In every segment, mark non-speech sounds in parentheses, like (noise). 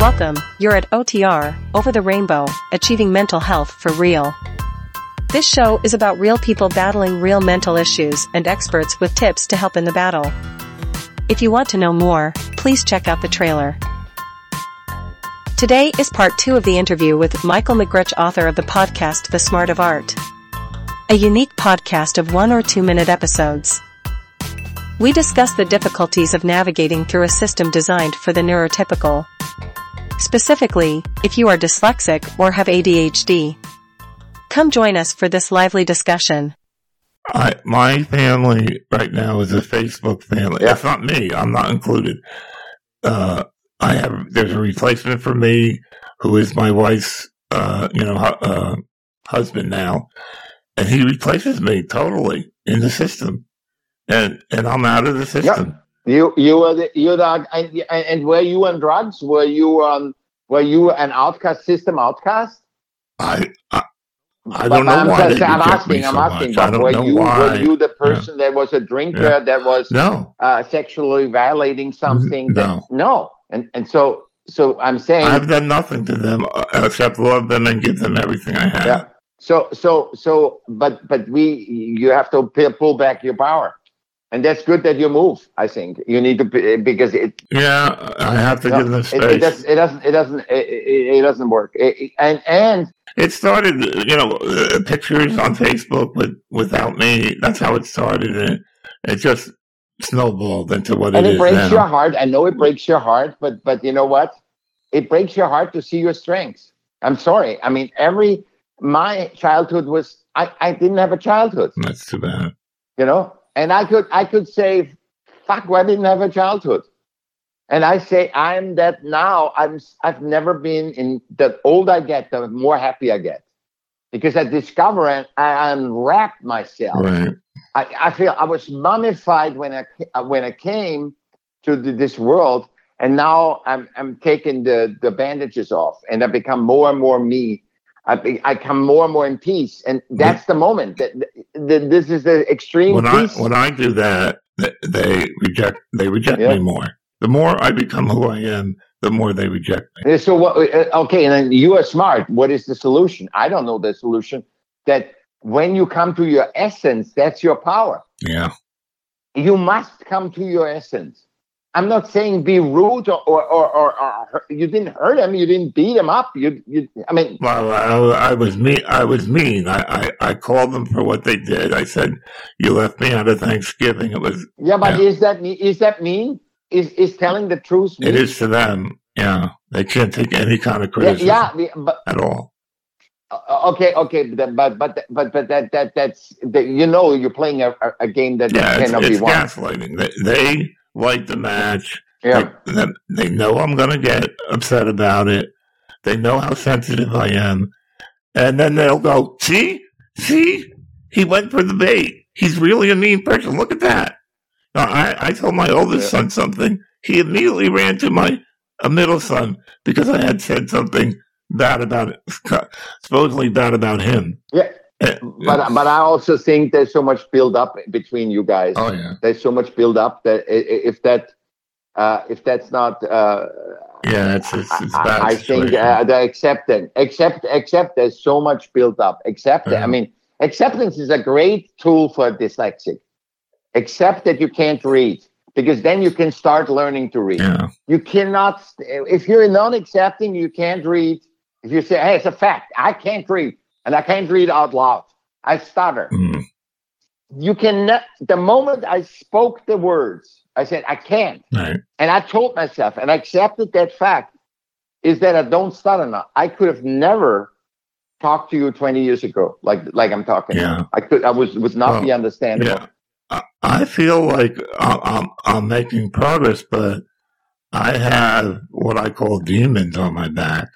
Welcome, you're at OTR, Over the Rainbow, Achieving Mental Health for Real. This show is about real people battling real mental issues and experts with tips to help in the battle. If you want to know more, please check out the trailer. Today is part two of the interview with Michael McGrutch, author of the podcast The Smart of Art. A unique podcast of one or two minute episodes. We discuss the difficulties of navigating through a system designed for the neurotypical. Specifically, if you are dyslexic or have ADHD. Come join us for this lively discussion. I, my family right now is a Facebook family. That's not me. I'm not included. Uh, I have, there's a replacement for me who is my wife's, uh, you know, hu- uh, husband now. And he replaces me totally in the system. And, and I'm out of the system. You you were the, you the and, and were you on drugs? Were you um were you an outcast system outcast? I, I, I don't know I'm, why just- I'm asking. I'm asking. much. I don't were know you why. were you the person that was a drinker Yeah. that was No, uh, sexually violating something? that- No. no. And and so so I'm saying I've done nothing to them uh, except love them and give them everything I have. yeah. So so so but but we you have to pull back your power. And that's good that you move. I think you need to be, because it Yeah, I have to no, give them it, space. it, does, it doesn't it doesn't it, it, it doesn't work. It- it- and and It started, you know, uh, pictures on Facebook with without me. That's how it started, and it just snowballed into what it is. and it it breaks now. your heart. I know it breaks your heart, but but you know what? It breaks your heart to see your strengths. I'm sorry. I mean, every my childhood was I, I didn't have a childhood, That's too bad. you know, and I could I could say, fuck, I didn't have a childhood, and I say I'm that now. I'm I've never been in. The older I get, the more happy I get, because I discover and I unwrap myself. Right. I, I feel I was mummified when I when I came to the, this world, and now I'm I'm taking the the bandages off, and I become more and more me. I I come more and more in peace, and that's the moment that, that this is the extreme When I when I do that, they reject they reject me more. The more I become who I am, the more they reject me. So what? uh, Okay, and then you are smart. What is the solution? I don't know the solution. That when you come to your essence, that's your power. Yeah. you must come to your essence. I'm not saying be rude or or, or, or, or you didn't hurt him, you didn't beat him up. You you I mean Well, I, I was mean. I was mean. I, I, I called them for what they did. I said, "You left me out of Thanksgiving." It was. yeah, but Yeah. is that me- is that mean? Is is telling the truth mean? It is to them. Yeah, they can't take any kind of criticism yeah, the- but at all. okay, okay, but but but but, but that that that's that, you know you're playing a, a- game that Yeah, it's, cannot it's be won. gaslighting. They, they light the match. Yeah, They, they, they know I'm going to get upset about it. They know how sensitive I am, and then they'll go, "See, see, he went for the bait. He's really a mean person. Look at that." Now, I, I told my oldest Yeah. son something. He immediately ran to my a middle son because I had said something bad about it, (laughs) supposedly bad about him. yeah. (coughs) But but I also think there's so much build up between you guys. oh yeah, There's so much build up that i- i- if that uh, if that's not uh, yeah. It's it's, it's I, bad. I think situation. uh, the acceptance, accept, accept. There's so much built up. Accept. it. Yeah. I mean, acceptance is a great tool for dyslexic. Accept that you can't read, because then you can start learning to read. yeah, You cannot. If you're non-accepting, you can't read. If you say, "Hey, it's a fact. I can't read, and I can't read out loud. I stutter." Mm, You can. The moment I spoke the words, I said, "I can't." right. And I told myself, and I accepted that fact, is that I don't stutter now. I could have never talked to you 20 years ago, like like I'm talking. Yeah. now. I could. I was would not Well, be understandable. Yeah, I, I feel like I- I'm I'm making progress, but I have what I call demons on my back,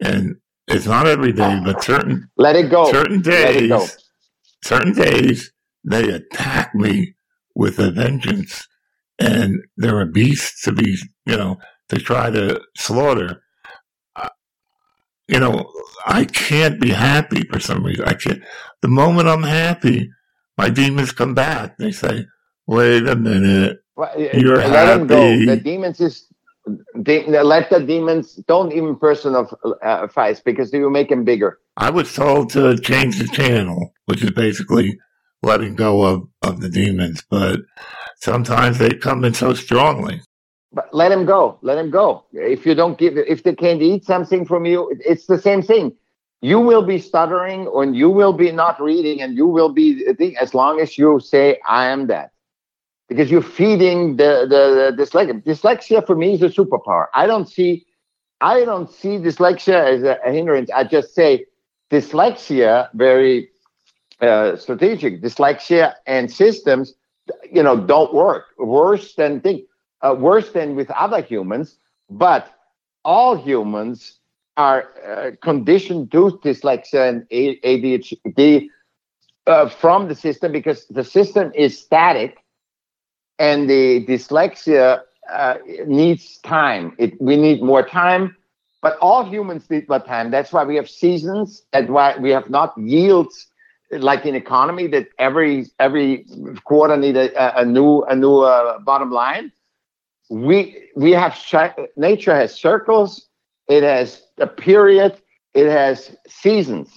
and it's not every day, but certain Let it go. certain Let it go. days, certain days they attack me with a vengeance, and they're a beast to be, you know, to try to slaughter. Uh, You know, I can't be happy for some reason. I can't. The moment I'm happy, my demons come back. They say, "Wait a minute, Well, You're let them go. The demons is de- let the demons don't even personifies uh, because you make them bigger. I was told to change the channel, which is basically letting go of, of the demons, but sometimes they come in so strongly. But let them go. Let them go. If you don't give, if they can't eat something from you, it's the same thing. You will be stuttering, and you will be not reading, and you will be as long as you say, "I am that." Because you're feeding the, the, the dyslexia. Dyslexia for me is a superpower. I don't see I don't see dyslexia as a, a hindrance. I just say dyslexia very uh, strategic. Dyslexia and systems, you know, don't work worse than think uh, worse than with other humans. But all humans are uh, conditioned to dyslexia and ADHD uh, from the system because the system is static and the dyslexia uh, needs time. It, we need more time, but all humans need more time. That's why we have seasons. That's why we have not yields like in economy that every every quarter need a, a new a new uh, bottom line. We we have nature has circles. It has a period. It has seasons.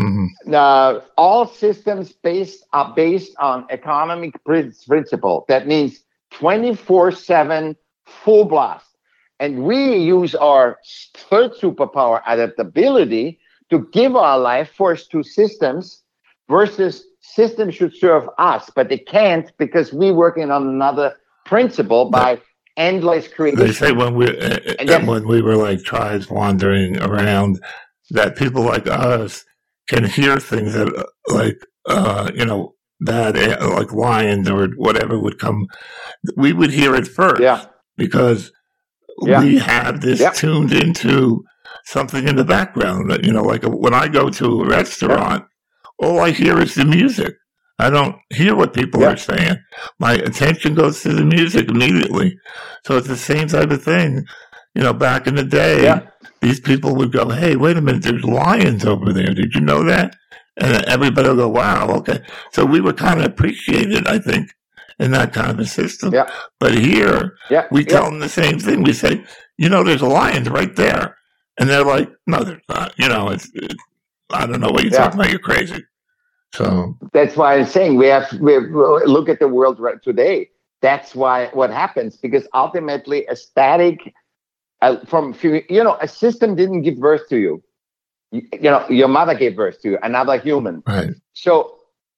Mm-hmm. Uh, all systems based are based on economic principle. That means 24/7 full blast. And we use our third superpower adaptability to give our life force to systems versus systems should serve us, but they can't because we're working on another principle by endless creation. They say when we uh, when we were like tribes wandering around, that people like us can hear things that like uh, you know that like lions or whatever would come we would hear it first. Yeah. Because yeah. we have this yeah. tuned into something in the background you know like when i go to a restaurant yeah. all i hear is the music. I don't hear what people are saying. My attention goes to the music immediately. So it's the same type of thing you know back in the day these people would go, "Hey, wait a minute, there's lions over there. Did you know that?" And everybody would go, "Wow, okay." So we were kind of appreciated, I think, in that kind of a system. Yeah. But here, yeah. we tell yeah. them the same thing. We say, "You know, there's a lion right there," and they're like, "No, there's not." You know, it's, it's I don't know what you're yeah. talking about. You're crazy. So that's why I'm saying we have we look at the world right today. That's why what happens because ultimately a static uh, from you know a system didn't give birth to you. you. you know your mother gave birth to you another human. Right. So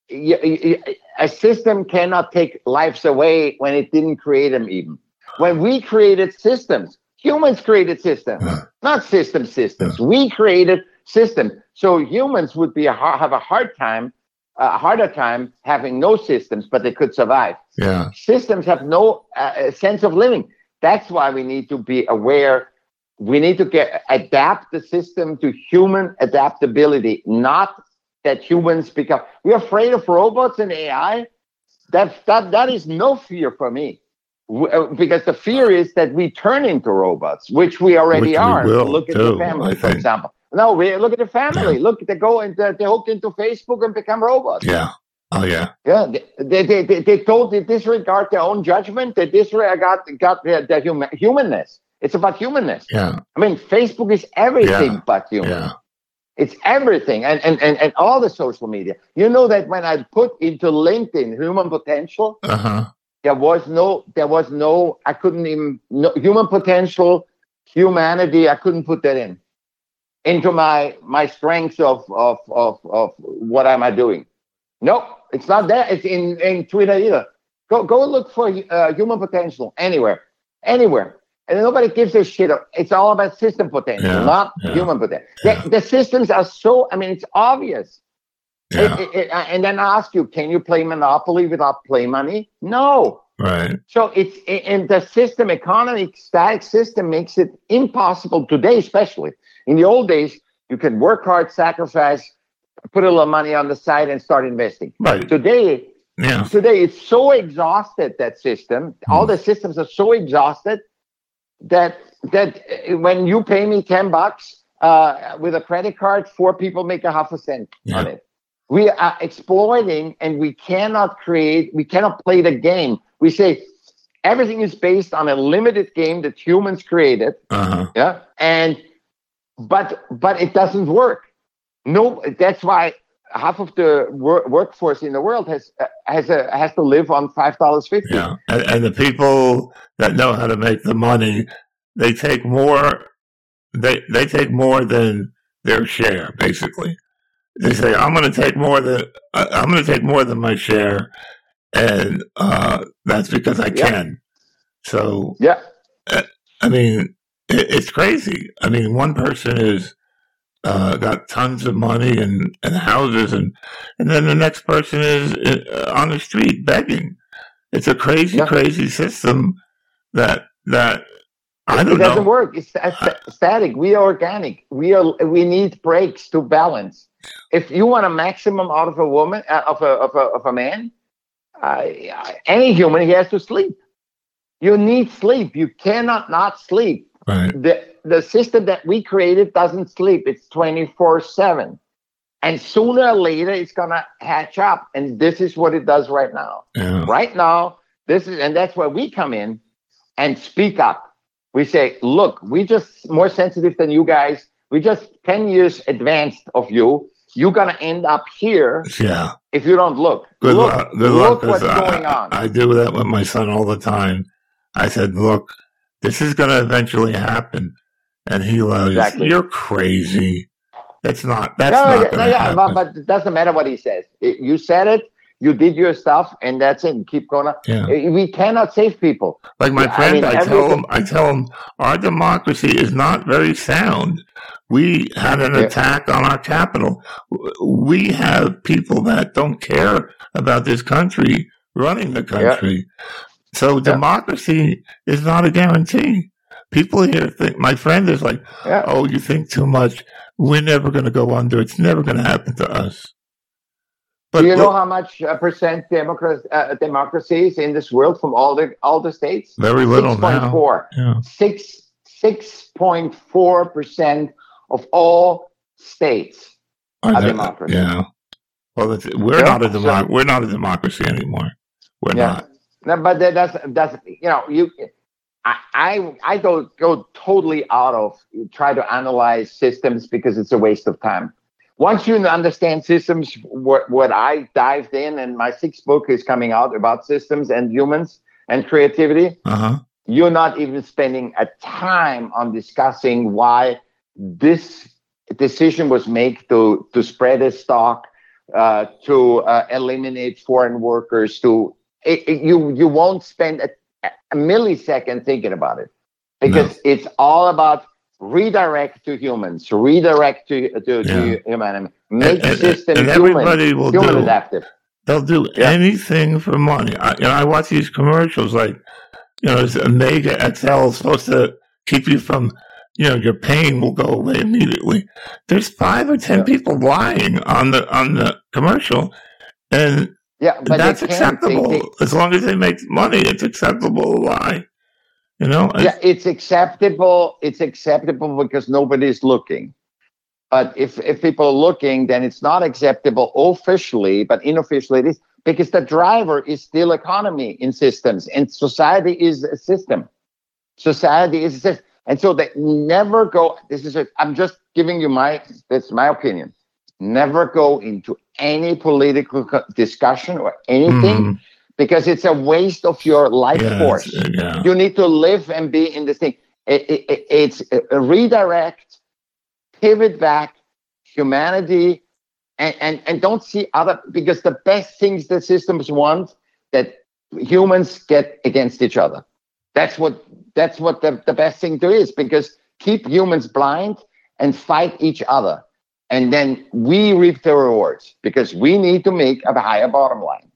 you, you, a system cannot take lives away when it didn't create them even. When we created systems humans created systems uh, not system systems. Uh, we created systems so humans would be a, have a hard time a harder time having no systems but they could survive. Yeah. Systems have no uh, sense of living that's why we need to be aware. We need to get adapt the system to human adaptability, not that humans become. We're afraid of robots and AI. That that that is no fear for me, uh, because the fear is that we turn into robots, which we already which are. We look at too, the family, for example. No, we look at the family. Yeah. Look, they go and they hooked into Facebook and become robots. Yeah. Oh yeah, yeah. They they they, they told they disregard their own judgment. They disregard got their, their human, humanness. It's about humanness. Yeah. I mean, Facebook is everything yeah. but human. Yeah. It's everything, and, and and and all the social media. You know that when I put into LinkedIn human potential, uh-huh. there was no, there was no. I couldn't even no, human potential, humanity. I couldn't put that in into my my strengths of of of of what am I doing? Nope. It's not there. It's in, in Twitter either. Go go look for uh, human potential anywhere, anywhere, and nobody gives a shit. It's all about system potential, yeah, not yeah, human potential. Yeah. The, the, systems are so. I mean, it's obvious. It, it, it, and then I ask you, can you play Monopoly without play money? No. Right. So it's in the system economy, static system makes it impossible today, especially in the old days. You can work hard, sacrifice, put a little money on the side and start investing. Right. Today, yeah. today it's so exhausted that system. Mm. All the systems are so exhausted that that when you pay me ten bucks uh, with a credit card, four people make a half a cent yeah. on it. We are exploiting, and we cannot create. We cannot play the game. We say everything is based on a limited game that humans created. Uh-huh. Yeah, and but but it doesn't work. No, that's why half of the wor- workforce in the world has has a, has to live on five dollars fifty. Yeah, and, and the people that know how to make the money, they take more. They they take more than their share. Basically, they say, "I'm going to take more than I'm going to take more than my share," and uh, that's because I Yeah. can. So Yeah, I mean, it, it's crazy. I mean, one person is uh, got tons of money and, and houses, and and then the next person is uh, on the street begging. It's a crazy, Yeah. crazy system that that I don't it doesn't know. work. It's sta- sta- static. We are organic. We are. We need breaks to balance. If you want a maximum out of a woman, uh, of a of a of a man, uh, any human, he has to sleep. You need sleep. You cannot not sleep. Right. the the system that we created doesn't sleep. It's 24/7. And sooner or later it's going to hatch up and this is what it does right now. Yeah. Right now, this is and that's where we come in and speak up. We say, "Look, we're just more sensitive than you guys. We're just 10 years advanced of you. You're going to end up here Yeah. if you don't look. Good look, luck. Good look luck. what's I, going on." I do that with my son all the time. I said, "Look, this is going to eventually happen," and he goes, Exactly. "You're crazy. That's not. That's no, not no, yeah, happen." but, but it doesn't matter what he says. It- you said it, you did your stuff, and that's it. Keep going. yeah. Eh, we cannot save people. Like my Yeah, I friend, mean, I, tell him, I tell him, our democracy is not very sound. We had an Yeah. attack on our Capitol. We have people that don't care about this country running the country. So democracy is not a guarantee. People here think, my friend is like, Yeah. oh, you think too much. We're never going to go under. It's never going to happen to us. But Do you know how much uh, percent democracy, uh, democracy is in this world from all the all the states? very little Six now. four. Yeah. Six six point four percent of all states. Are democracy. Yeah. Well, we're Yeah, not a so- We're not a democracy anymore. We're Yeah. not. No, but that doesn't doesn't you know you. I, I I go go totally out of try to analyze systems because it's a waste of time. Once you understand systems, what what I dived in, and my sixth book is coming out about systems and humans and creativity. Uh huh. you're not even spending a time on discussing why this decision was made to to spread a stock, uh, to uh, eliminate foreign workers. To it, it- you you won't spend a, a millisecond thinking about it because it's all about redirect to humans, redirect to to, to humanity, make And- and- system and human, everybody will human do- adaptive. They'll do Yeah. anything for money. I, you know, I watch these commercials like, you know, it's Omega XL is supposed to keep you from, you know, your pain will go away immediately. There's five or ten Yeah. people lying on the on the commercial, and Yeah, but that's they can't. They- acceptable they- as long as they make money. It's acceptable Why? You know, yeah, it's acceptable. It's acceptable because nobody's looking. But if, if people are looking, then it's not acceptable officially, but unofficially it is because the driver is still economy in systems and society is a system. Society is a system. And so they never go, this is, I'm just giving you my, that's my opinion. Never go into any political discussion or anything Mhm. because it's a waste of your life Yeah, force it's- yeah. you need to live and be in this thing. It, it, it- it's a redirect, pivot back, humanity, and, and, and don't see other because the best things that systems want that humans get against each other. That's what that's what the, the best thing to is because keep humans blind and fight each other. And then we reap the rewards because we need to make a higher bottom line,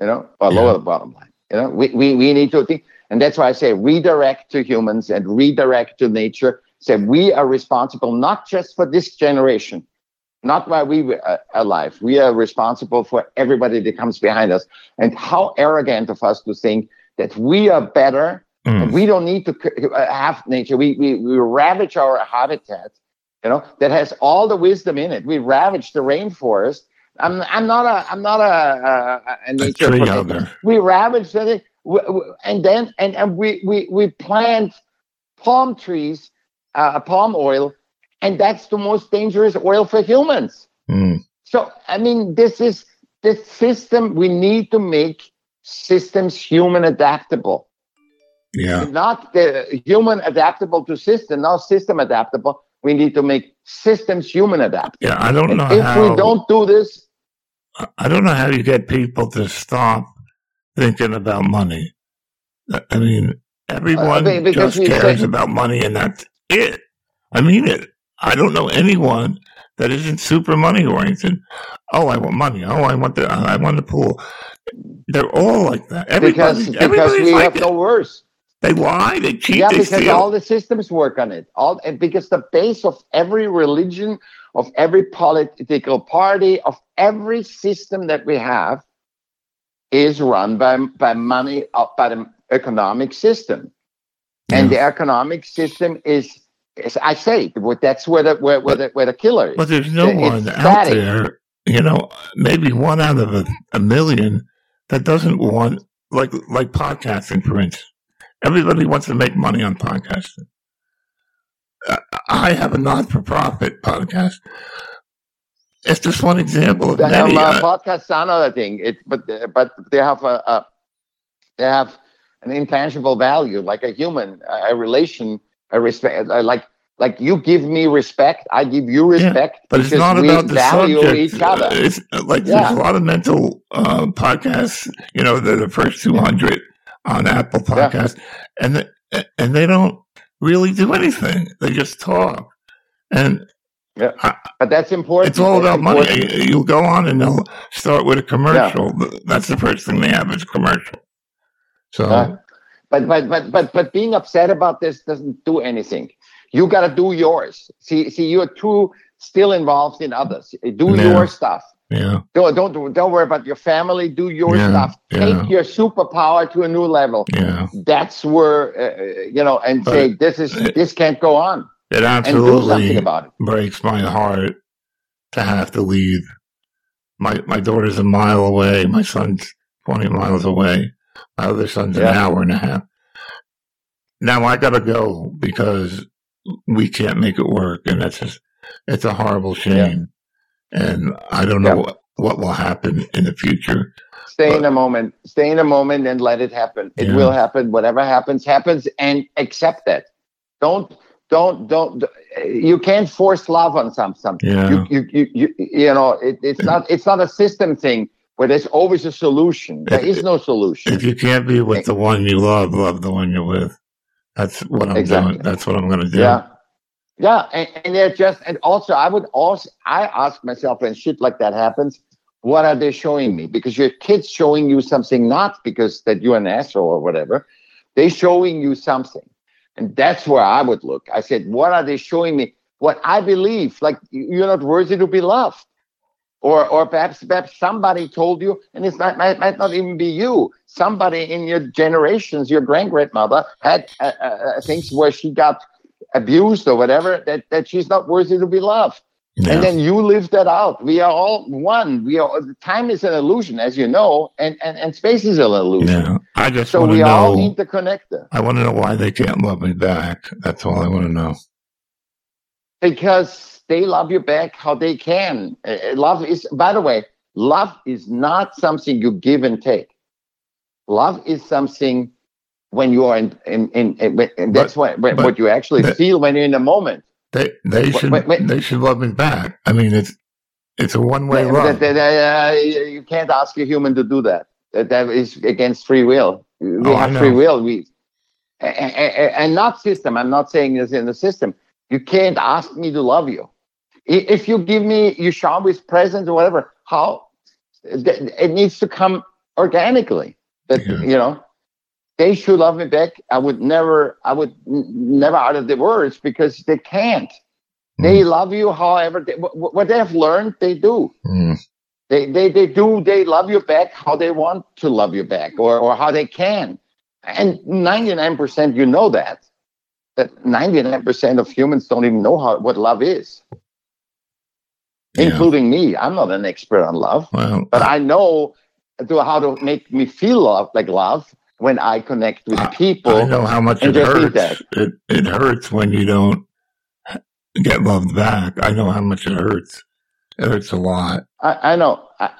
you know, or Yeah. lower bottom line. You know, we, we, we need to think and that's why I say redirect to humans and redirect to nature. Say we are responsible not just for this generation, not while we were uh, alive. We are responsible for everybody that comes behind us. And how arrogant of us to think that we are better Mm. and we don't need to uh, have nature. We, we, we ravage our habitat, you know, that has all the wisdom in it. We ravaged the rainforest. I'm, I'm not a, I'm not a, a, a nature tree. We ravaged w- and then and, and we, we we plant palm trees, uh, palm oil, and that's the most dangerous oil for humans. Mm. So I mean, this is the system. We need to make systems human adaptable, Yeah. not the human adaptable to system, not system adaptable. We need to make systems human adaptable. Yeah. I don't And know if how. we don't do this, I don't know how you get people to stop thinking about money. I I mean, everyone be- because just cares say- about money, and that's it. I mean it. I don't know anyone that isn't super money oriented. Oh, I want money. Oh, I want the. I want the pool. They're all like that. Everybody, because because we like have it. no worse. They lie. They cheat. yeah, they because steal. all the systems work on it. All and because the base of every religion, of every political party, of every system that we have, is run by by money, uh, by the economic system, and the economic system is. is I say that's where the where, where the where the killer is. But there's no It's one out there, you know, maybe one out of a, a million that doesn't want like like podcasting, for instance. Everybody wants to make money on podcasting. I- have a not-for-profit podcast. It's just one example of The many. um, uh, podcasts are another thing. It, but but they have a, a they have an intangible value, like a human, a, a relation, a respect. uh, Like like you give me respect, I give you Yeah, respect. but it's not we about the value subject. each other. Uh, It's uh, like Yeah. there's a lot of mental uh, podcasts. You know, they're the first 200 on Apple Yeah. And the, and they don't really do anything. They just talk, and yeah, But that's important. it's all That's about money. important. You- You'll go on and they'll start with a commercial. That's the first thing they have is commercial. So Uh, but but but but but being upset about this doesn't do anything. You got to do yours. See see, you're too still involved in others. Do Yeah. your stuff. Yeah, Don't don't don't worry about your family. Do your Yeah, stuff. Take yeah. your superpower to a new level. yeah. That's where uh, you know, and But- say this is this can't go on, It and do something absolutely it. breaks my heart to have to leave. My my daughter's a mile away. My son's twenty miles away. My other son's an hour and a half. Now I gotta go because we can't make it work, and that's just it's a horrible shame. And I don't know Yeah. what, what will happen in the future. Stay But- in a moment. Stay in a moment and let it happen. It Yeah. will happen. Whatever happens, happens, and accept that. Don't don't don't. You can't force love on some something. Yeah. You, you you you you know it, it's not it's not a system thing where there's always a solution. There is no solution. If you can't be with the one you love, love the one you're with. That's what I'm Exactly. doing. That's what I'm going to do. Yeah. Yeah. And, and they're just, and also, I would also, I ask myself when shit like that happens, what are they showing me? Because your kid's showing you something, not because that you're an asshole or whatever. They're showing you something. And that's where I would look. I said, what are they showing me? What I believe, like you're not worthy to be loved. Or, or perhaps, perhaps somebody told you, and it's not, might, might not even be you. Somebody in your generations, your grand grandmother had uh, uh, uh, things where she got abused or whatever, that, that she's not worthy to be loved. Yeah. And then you live that out. We are all one. We are time is an illusion, as you know, and, and, and space is an illusion. yeah. I just So we are all know. interconnected I want to know why they can't love me back. That's all I want to know. because they love you back how they can. Uh, uh, love is, by the way, love is not something you give and take. Love is something when you are in, in, in, in and that's what, but- what you actually but- feel when you're in the moment. They they should wait, wait. they should love me back. I mean, it's it's a one way That- love. that- that, uh, you can't ask a human to do that. That, that is against free will. We Oh, have free will. We and not system. I'm not saying this in the system. You can't ask me to love you. If you give me, you shower with presents or whatever. How it needs to come organically. That Yeah. you know, they should love me back. I would never. I would never of the words because they can't. They love you, however, they, wh- wh- what they have learned, they do Mm. they they they do they love you back how they want to love you back or or how they can and 99% you know that that 99% of humans don't even know how what love is Yeah. including me i'm not an expert on love Well, but i know to how to make me feel love like love when I connect with people. I know how much it hurts. It it hurts when you don't get loved back. I know how much it hurts. It hurts a lot. I, I know, I-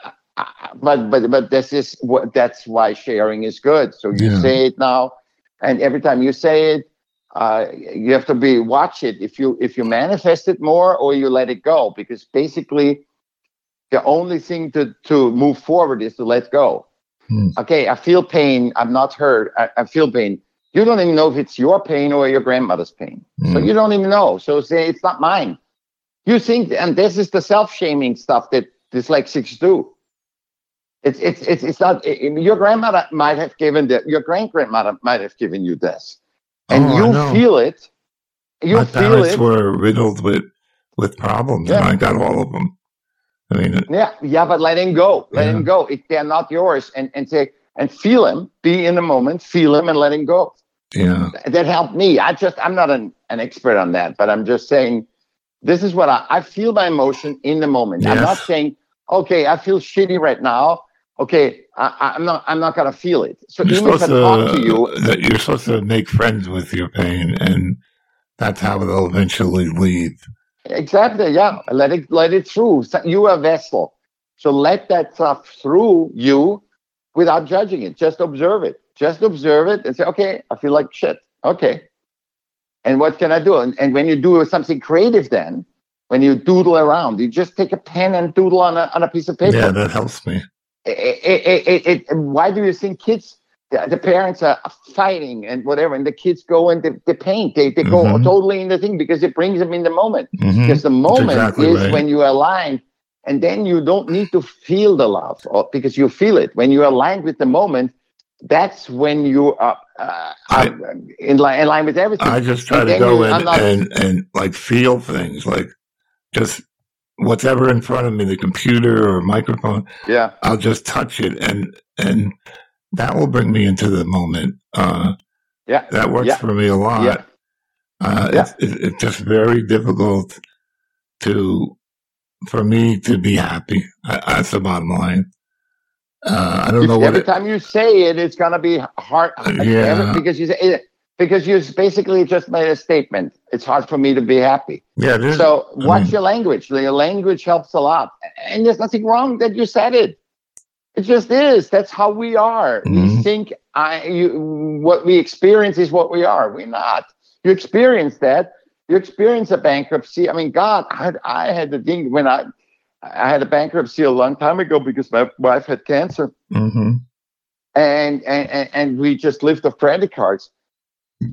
but but but this is what that's why sharing is good. So you Yeah. say it now, and every time you say it, uh, you have to be watch it. If you if you manifest it more or you let it go, because basically, the only thing to to move forward is to let go. Hmm. Okay, I feel pain. I'm not hurt. I, I feel pain. You don't even know if it's your pain or your grandmother's pain. So Mm. you don't even know. So say it's not mine. You think, and this is the self-shaming stuff that dyslexics do. It's it's it's it's not. i- i- your grandmother might have given that. Your great grandmother might have given you this, and Oh, you feel it. You My feel parents it. were riddled with with problems, and Yeah. I got all of them. I mean, Yeah, yeah, but letting go, letting Yeah. go. If they're not yours, and and say and feel him, be in the moment, feel him, and let him go. yeah, that helped me. I just I'm not an, an expert on that, but I'm just saying this is what I, I feel my emotion in the moment. I'm not saying, okay, I feel shitty right now. Okay, I, I'm not I'm not gonna feel it. So you're even if I talk to, to you, that you're supposed to make friends with your pain, and that's how it'll eventually leave. Exactly, yeah, let it let it through. You are a vessel. So let that stuff through you without judging it. Just observe it. Just observe it and say, okay, I feel like shit. Okay. And what can I do? And, and when you do something creative, then when you doodle around, you just take a pen and doodle on a, on a piece of paper. Yeah, that helps me. It- it- it- why do you think kids, the, parents are fighting and whatever, and the kids go and they, they paint, they, they go Mhm. totally in the thing because it brings them in the moment. Mhm. Because the moment exactly is right. when you align, and then you don't need to feel the love or, because you feel it. When you're aligned with the moment, that's when you are, uh, I- are in, line, in line with everything. I just try And to go in not- and and like feel things, like just whatever in front of me, the computer or microphone. yeah. I'll just touch it, and and that will bring me into the moment. Uh, Yeah. that works Yeah. for me a lot. Yeah. Uh, Yeah. it's, it's just very difficult to for me to be happy. I, that's the bottom line. Uh, I don't know what every it, time you say it, it's gonna be hard Yeah. because you say it, because you basically just made a statement. It's hard for me to be happy. yeah. So watch mean- your language. Your language helps a lot, and there's nothing wrong that you said it. It just is. That's how we are. We Mhm. think I you, what we experience is what we are. We're not. You experience that. You experience a bankruptcy. I mean, God, I had, I had the thing when I I had a bankruptcy a long time ago because my wife had cancer hmm and and and- we just lived off credit cards.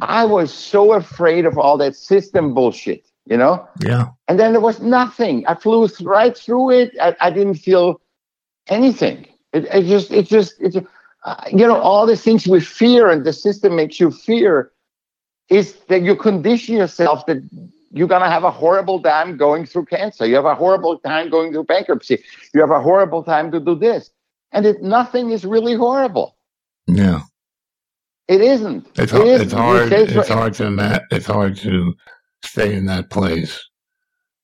I was so afraid of all that system bullshit, you know. yeah. And then there was nothing. I flew right through it. I, I didn't feel anything. It, it just, it just, it, uh, you know, all the things we fear and the system makes you fear is that you condition yourself that you're going to have a horrible time going through cancer. You have a horrible time going through bankruptcy. You have a horrible time to do this. And it, nothing is really horrible. Yeah. It isn't. It's It hard. It's hard. It's hard to It's hard to stay in that place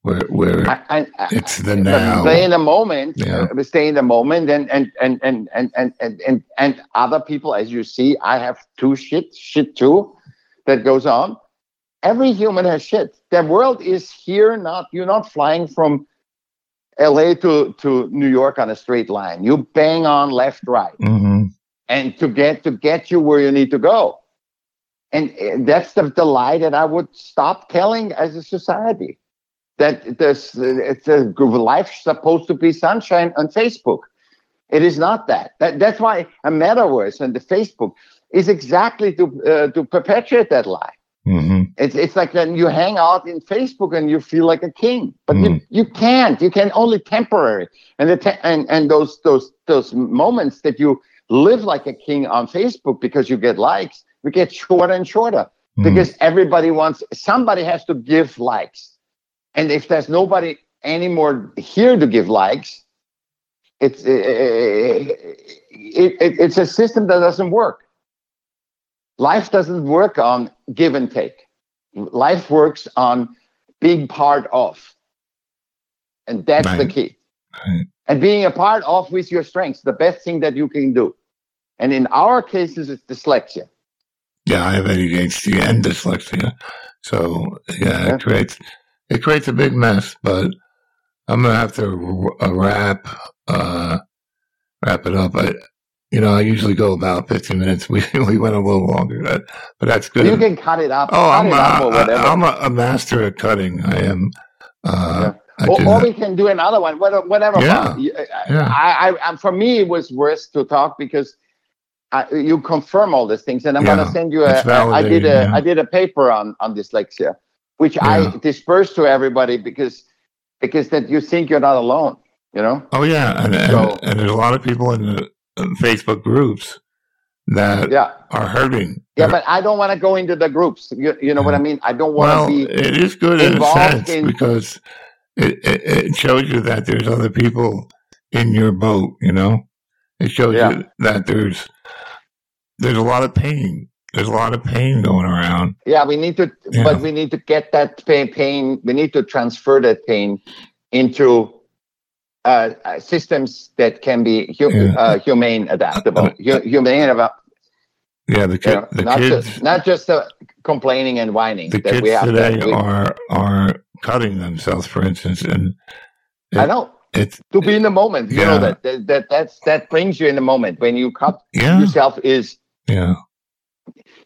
where where I, I, it's the now. stay in the moment. Yeah. uh, stay in the moment and and and and and and and, and, and other people as you see i have two shit shit too that goes on. Every human has shit. The world is here not you're not flying from la to to new york on a straight line. You bang on left right. Hmm and to get to get you where you need to go. And uh, that's the, the lie that i would stop telling as a society that this it's a life's supposed to be sunshine on facebook it is not that, that that's why a metaverse and the facebook is exactly to uh, to perpetuate that lie hmm it's it's like then you hang out in Facebook and you feel like a king, but you, Mm. you can't. You can only temporary, and the te- and and those those those moments that you live like a king on Facebook because you get likes, we get shorter and shorter Mm. because everybody wants somebody has to give likes, and if there's nobody anymore here to give likes, it's it, it, it's a system that doesn't work. Life doesn't work on give and take. Life works on being part of. And that's the key. Right. And being a part of with your strengths, the best thing that you can do. And in our cases, it's dyslexia. Yeah, I have ADHD and dyslexia. So yeah, Yeah. it creates it creates a big mess. But I'm gonna have to uh, wrap uh, wrap it up. I, you know, I usually go about 15 minutes. (laughs) We we went a little longer, but, but that's good. You can cut it up. oh, cut I'm it up or a, whatever. I'm a, a master at cutting. I am. Uh, I or, we can do another one. Whatever. whatever Yeah. Bob. Yeah. I, I, I, for me, it was worse to talk because I, you confirm all these things, and I'm Yeah. going to send you a. I I did a. yeah. I did a paper on on dyslexia, which Yeah. I disperse to everybody because because that you think you're not alone. You know. Oh yeah, and and, So- and there's a lot of people in the Facebook groups that Yeah. are hurting. Yeah, but I don't want to go into the groups. You, you know what I mean? I don't want well, to be. it is good in a sense in- because it, it it shows you that there's other people in your boat. You know, it shows Yeah. you that there's there's a lot of pain. There's a lot of pain going around. Yeah, we need to, Yeah. but we need to get that pain. Pain. We need to transfer that pain into uh, uh, systems that can be hu- Yeah. uh, humane, adaptable, hu- humane about Yeah, the you know, the not kids, just not just uh, complaining and whining. the that kids we have to- today we- are are cutting themselves, for instance, and I know it's to be in the moment. You Yeah. know that, that that that's that brings you in the moment when you cut yeah, yourself is. yeah,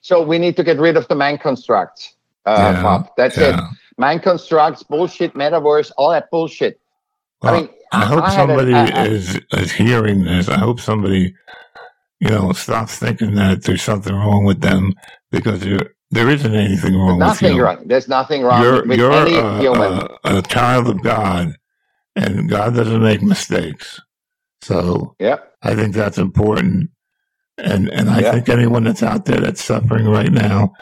So we need to get rid of the man constructs, uh, Yeah, Bob. That's it. Man constructs, bullshit, metaverse, all that bullshit. Well, I mean, I hope somebody I- I- is is hearing this. I hope somebody, you know, stops thinking that there's something wrong with them because there there isn't anything wrong with nothing you. wrong. There's nothing wrong You're with you're any a, human. a, a child of God, and God doesn't make mistakes. So yeah, I think that's important. And and I Yeah. think anyone that's out there that's suffering right now,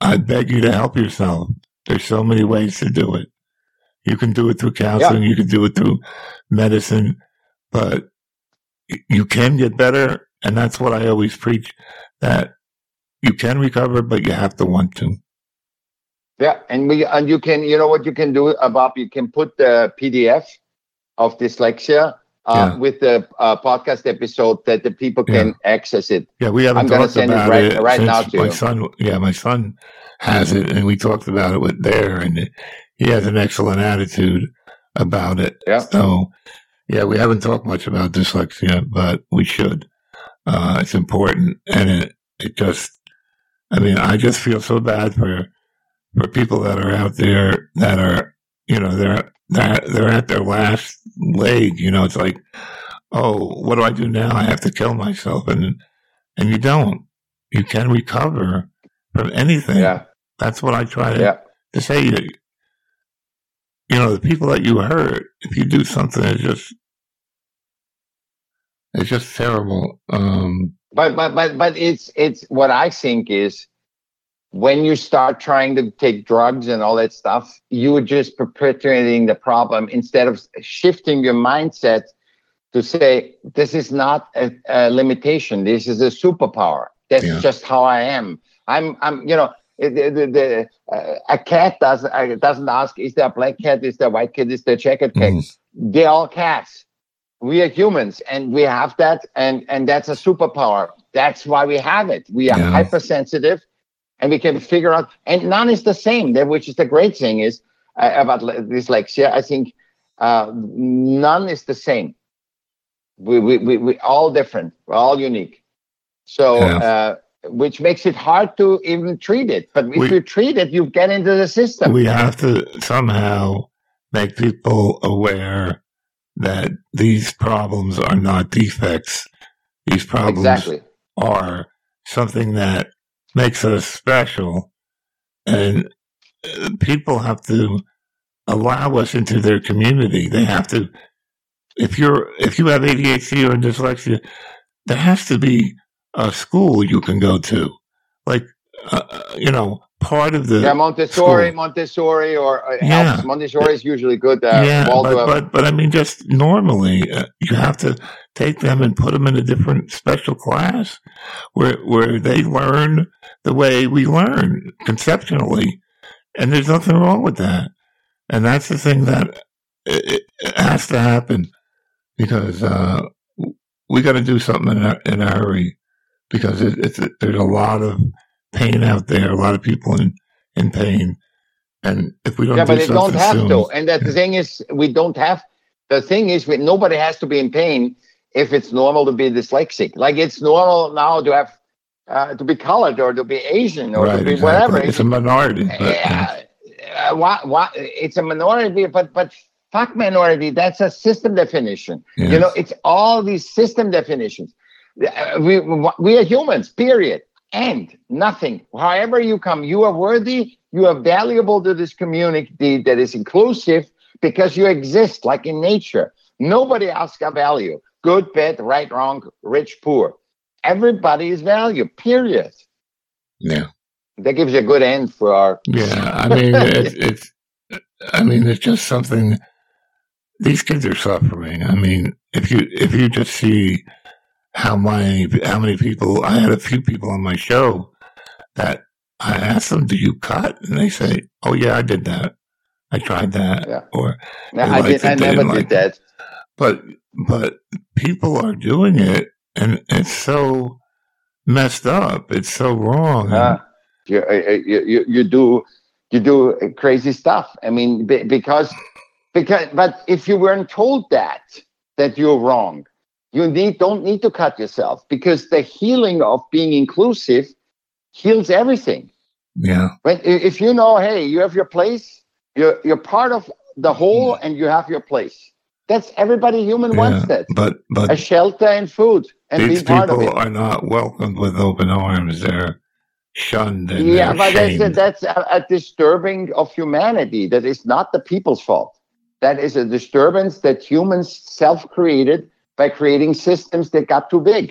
I beg you to help yourself. There's so many ways to do it. You can do it through counseling, you can do it through medicine, but you can get better. And that's what I always preach that you can recover, but you have to want to. yeah, and we and you can, you know what you can do, Bob? You can put the PDF of dyslexia uh, Yeah. with the uh, podcast episode that the people can access it. Yeah, we haven't I'm talked send it right- it right now to my you. son. Yeah, my son has it, and we talked about it with there, and he has an excellent attitude about it. Yeah. So, yeah, we haven't talked much about dyslexia, but we should. Uh, it's important, and it it just. I mean, I just feel so bad for for people that are out there that are, you know, they're they're they're at their last leg. You know, it's like, oh, what do I do now? I have to kill myself, and and you don't. You can recover from anything. Yeah, That's what I try to, yeah, to say. You you know, the people that you hurt, if you do something, it's just it's just terrible. Um, but but but but it's it's what I think is when you start trying to take drugs and all that stuff, you are just perpetuating the problem instead of shifting your mindset to say this is not a, a limitation. This is a superpower. That's Yeah. just how I am. I'm I'm you know the, the, uh, a cat does uh, doesn't ask is there a black cat is there a white cat is there a checkered cat mm, they're all cats. We are humans and we have that and and that's a superpower. That's why we have it. We are Yeah. hypersensitive and we can figure out and none is the same. That which is the great thing is uh, about dyslexia. I think uh, none is the same. We we we we all different. We're all unique. So Yeah. uh, which makes it hard to even treat it. But if We- you treat it, you get into the system. we have to somehow make people aware that these problems are not defects. These problems exactly. are something that makes us special, and uh, people have to allow us into their community. They have to. If you're if you have ADHD or dyslexia, there has to be a school you can go to, like uh, uh, you know, part of the Yeah, Montessori, school. Montessori, or uh, Yeah. helps. Montessori is usually good. Uh, yeah, but, but but I mean, just normally, uh, you have to take them and put them in a different special class where where they learn the way we learn conceptually, and there's nothing wrong with that. And that's the thing that it, it has to happen because uh, we got to do something in a, in a hurry because it, it's there's a lot of pain out there, a lot of people in in pain, and if we don't, yeah, do but they don't have soon- to. And that the thing is, we don't have. The thing is, we, nobody has to be in pain if it's normal to be dyslexic. Like it's normal now to have uh, to be colored or to be Asian or right, to be exactly. whatever. It's a minority. but, yeah, uh, why, why, it's a minority, but but fuck minority. That's a system definition. yeah. You know, it's all these system definitions. Uh, We we are humans. Period. And nothing. However you come, you are worthy. You are valuable to this community that is inclusive because you exist, like in nature. Nobody asks a value. Good, bad, right, wrong, rich, poor. Everybody is value. Period. yeah. That gives you a good end for our. Yeah, I mean, (laughs) it's, it's, I mean, it's just something. These kids are suffering. I mean, if you if you just see how many how many people I had a few people on my show that I asked them, "Do you cut?" and they say, "Oh yeah, I did that. I tried that." Yeah. Or No, I, did, I never didn't like that. but but people are doing it, and it's so messed up. It's so wrong. Uh, you, uh, you, you, you do you do crazy stuff. I mean, because because but if you weren't told that that you're wrong, you need don't need to cut yourself because the healing of being inclusive heals everything. yeah, When i- if you know, hey, you have your place, you're you're part of the whole, and you have your place. That's everybody human wants yeah. that But but a shelter and food and These be part of people it. are not welcomed with open arms. They're shunned and Yeah, but that's a, that's a, a disturbing of humanity. That is not the people's fault. That is a disturbance that humans self-created by creating systems that got too big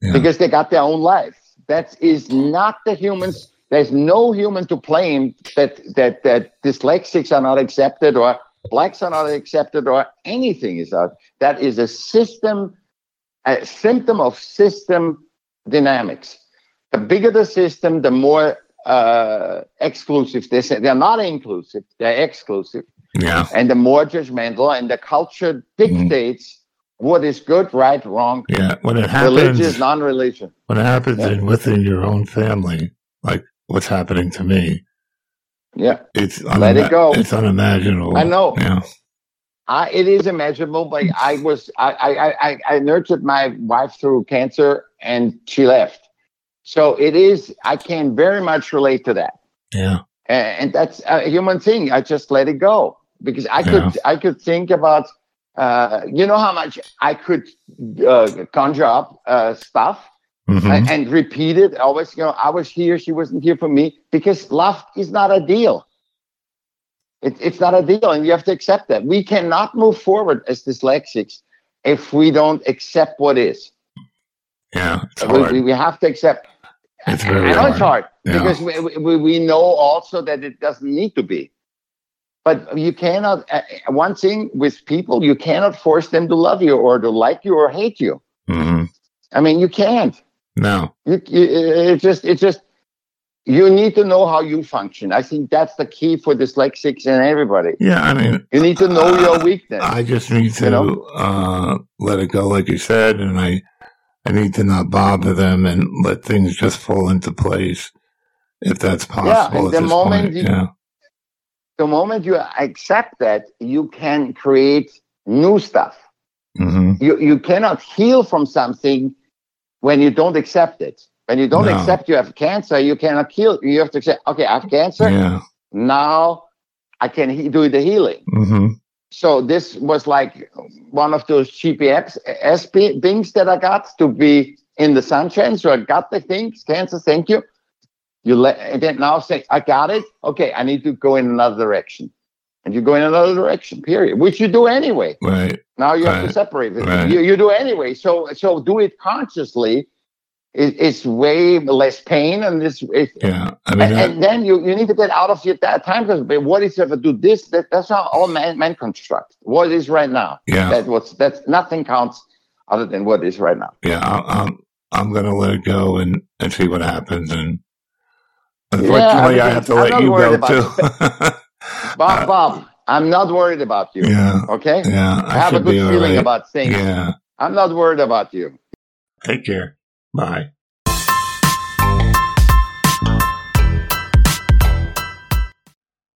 Yeah. because they got their own life. That is not the humans. There's no human to blame that that that dyslexics are not accepted or blacks are not accepted or anything is out. That is a system, a symptom of system dynamics. The bigger the system, the more uh, exclusive they say. They're not inclusive, they're exclusive. yeah, And the more judgmental, and the culture dictates what is good, right, wrong, yeah. When it happens, religious, non religion. when it happens Yeah. in within your own family, like what's happening to me, Yeah. it's Let it go. It's unimaginable. I know. Yeah, I, it is imaginable, but I was I, I, I, I nurtured my wife through cancer and she left. So it is I can very much relate to that. yeah, and, and that's a human thing. I just let it go because I could Yeah. I could think about uh, you know how much I could uh, conjure up uh, stuff Mhm. and, and repeat it always. You know, I was here, she wasn't here for me because love is not a deal. It, it's not a deal, and you have to accept that. We cannot move forward as dyslexics if we don't accept what is. yeah. It's We, we, have to accept. It's I very know it's hard. hard Yeah. because we, we, we know also that it doesn't need to be. But you cannot, uh, one thing with people, you cannot force them to love you or to like you or hate you. hmm I mean, you can't. No, You, you, it's just, it's just, you need to know how you function. I think that's the key for dyslexics and everybody. yeah. I mean, You need to know Uh, your weakness. I just need to You know? uh, let it go, like you said, and I I need to not bother them and let things just fall into place if that's possible. at the moment point. you- yeah, the moment you accept that, you can create new stuff. hmm you you cannot heal from something when you don't accept it. When you don't No. accept you have cancer, you cannot heal. You have to accept, okay, I have cancer. yeah, Now I can he- do the healing. hmm So this was like one of those GPS SP things that I got to be in the sunshine. So I got the things, cancer, thank you. You let and then now say, I got it. Okay, I need to go in another direction. And you go in another direction, period. Which you do anyway. right, Now you have to separate it. Right. You, you do anyway. So so do it consciously. It, it's way less pain, and this. It, yeah. I mean, and, I, and then you, you need to get out of your that time because what is if I do this? That, that's how all man, man construct. What is right now? yeah, That was that's nothing counts other than what is right now. yeah. I, I'm I'm gonna let it go and and see what happens. And Yeah, unfortunately, I I'm have to not let you worried go too. (laughs) Bob, Uh, Bob, I'm not worried about you. yeah, Okay, yeah. I, I have a good feeling right. about things. Yeah, I'm not worried about you. Take care. Bye.